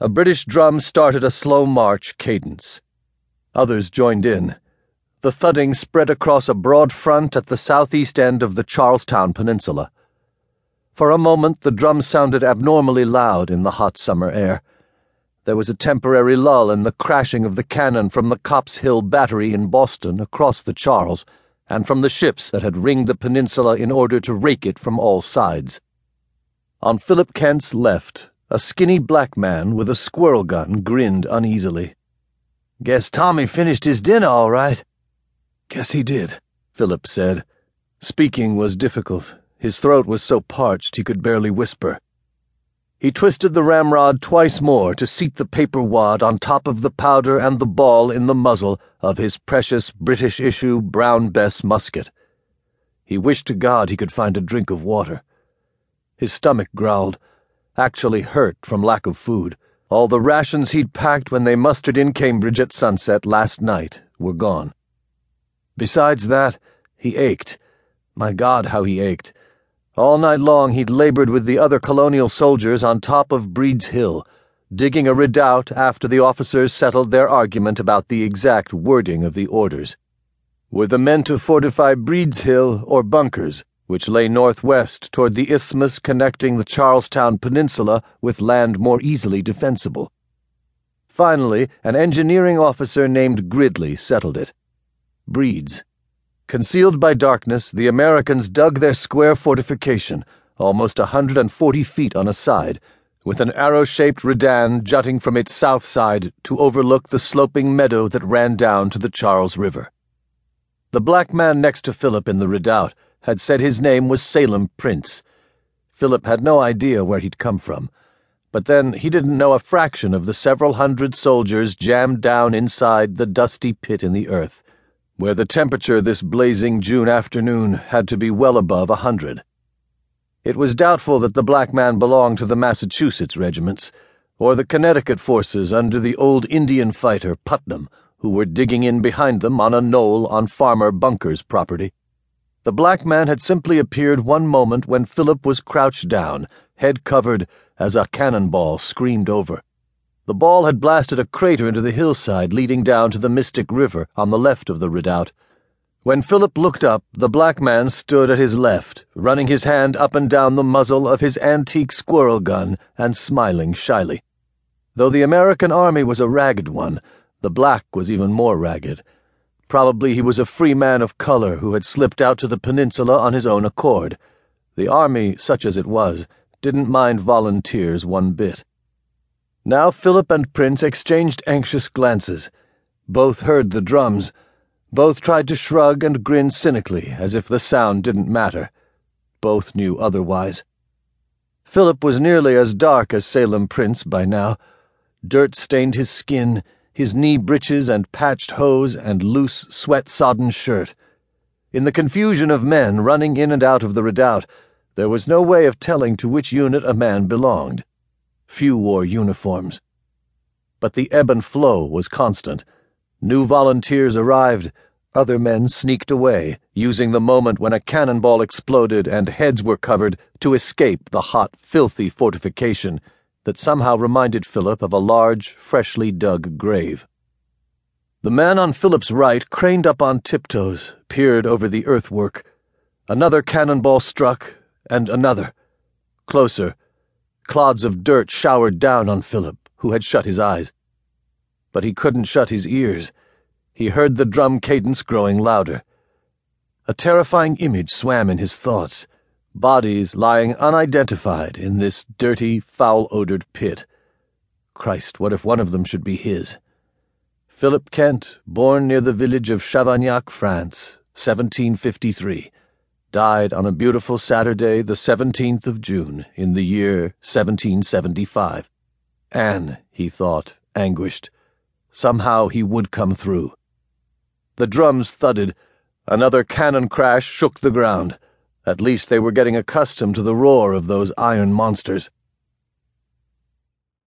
A British drum started a slow march cadence. Others joined in. The thudding spread across a broad front at the southeast end of the Charlestown Peninsula. For a moment, the drum sounded abnormally loud in the hot summer air. There was a temporary lull in the crashing of the cannon from the Copp's Hill Battery in Boston across the Charles, and from the ships that had ringed the peninsula in order to rake it from all sides. On Philip Kent's left, a skinny black man with a squirrel gun grinned uneasily. Guess Tommy finished his dinner all right. Guess he did, Philip said. Speaking was difficult. His throat was so parched he could barely whisper. He twisted the ramrod twice more to seat the paper wad on top of the powder and the ball in the muzzle of his precious British issue Brown Bess musket. He wished to God he could find a drink of water. His stomach growled, actually hurt from lack of food. All the rations he'd packed when they mustered in Cambridge at sunset last night were gone. Besides that, he ached. My God, how he ached. All night long he'd labored with the other colonial soldiers on top of Breed's Hill, digging a redoubt after the officers settled their argument about the exact wording of the orders. Were the men to fortify Breed's Hill or Bunker's, which lay northwest toward the isthmus connecting the Charlestown Peninsula with land more easily defensible? Finally, an engineering officer named Gridley settled it. Breed's. Concealed by darkness, the Americans dug their square fortification, almost a 140 feet on a side, with an arrow shaped redan jutting from its south side to overlook the sloping meadow that ran down to the Charles River. The black man next to Philip in the redoubt had said his name was Salem Prince. Philip had no idea where he'd come from, but then he didn't know a fraction of the several hundred soldiers jammed down inside the dusty pit in the earth where the temperature this blazing June afternoon had to be well above a hundred. It was doubtful that the black man belonged to the Massachusetts regiments, or the Connecticut forces under the old Indian fighter Putnam, who were digging in behind them on a knoll on Farmer Bunker's property. The black man had simply appeared one moment when Philip was crouched down, head covered, as a cannonball screamed over. The ball had blasted a crater into the hillside leading down to the Mystic River on the left of the redoubt. When Philip looked up, the black man stood at his left, running his hand up and down the muzzle of his antique squirrel gun and smiling shyly. Though the American army was a ragged one, the black was even more ragged. Probably he was a free man of color who had slipped out to the peninsula on his own accord. The army, such as it was, didn't mind volunteers one bit. Now Philip and Prince exchanged anxious glances. Both heard the drums. Both tried to shrug and grin cynically, as if the sound didn't matter. Both knew otherwise. Philip was nearly as dark as Salem Prince by now. Dirt stained his skin, his knee breeches and patched hose and loose, sweat sodden shirt. In the confusion of men running in and out of the redoubt, there was no way of telling to which unit a man belonged. Few wore uniforms. But the ebb and flow was constant. New volunteers arrived. Other men sneaked away, using the moment when a cannonball exploded and heads were covered to escape the hot, filthy fortification that somehow reminded Philip of a large, freshly dug grave. The man on Philip's right craned up on tiptoes, peered over the earthwork. Another cannonball struck, and another. Closer Clods of dirt showered down on Philip, who had shut his eyes. But he couldn't shut his ears. He heard the drum cadence growing louder. A terrifying image swam in his thoughts bodies lying unidentified in this dirty, foul odored pit. Christ, what if one of them should be his? Philip Kent, born near the village of Chavagnac, France, 1753 died on a beautiful Saturday, the 17th of June, in the year 1775. Anne, he thought, anguished. Somehow he would come through. The drums thudded. Another cannon crash shook the ground. At least they were getting accustomed to the roar of those iron monsters.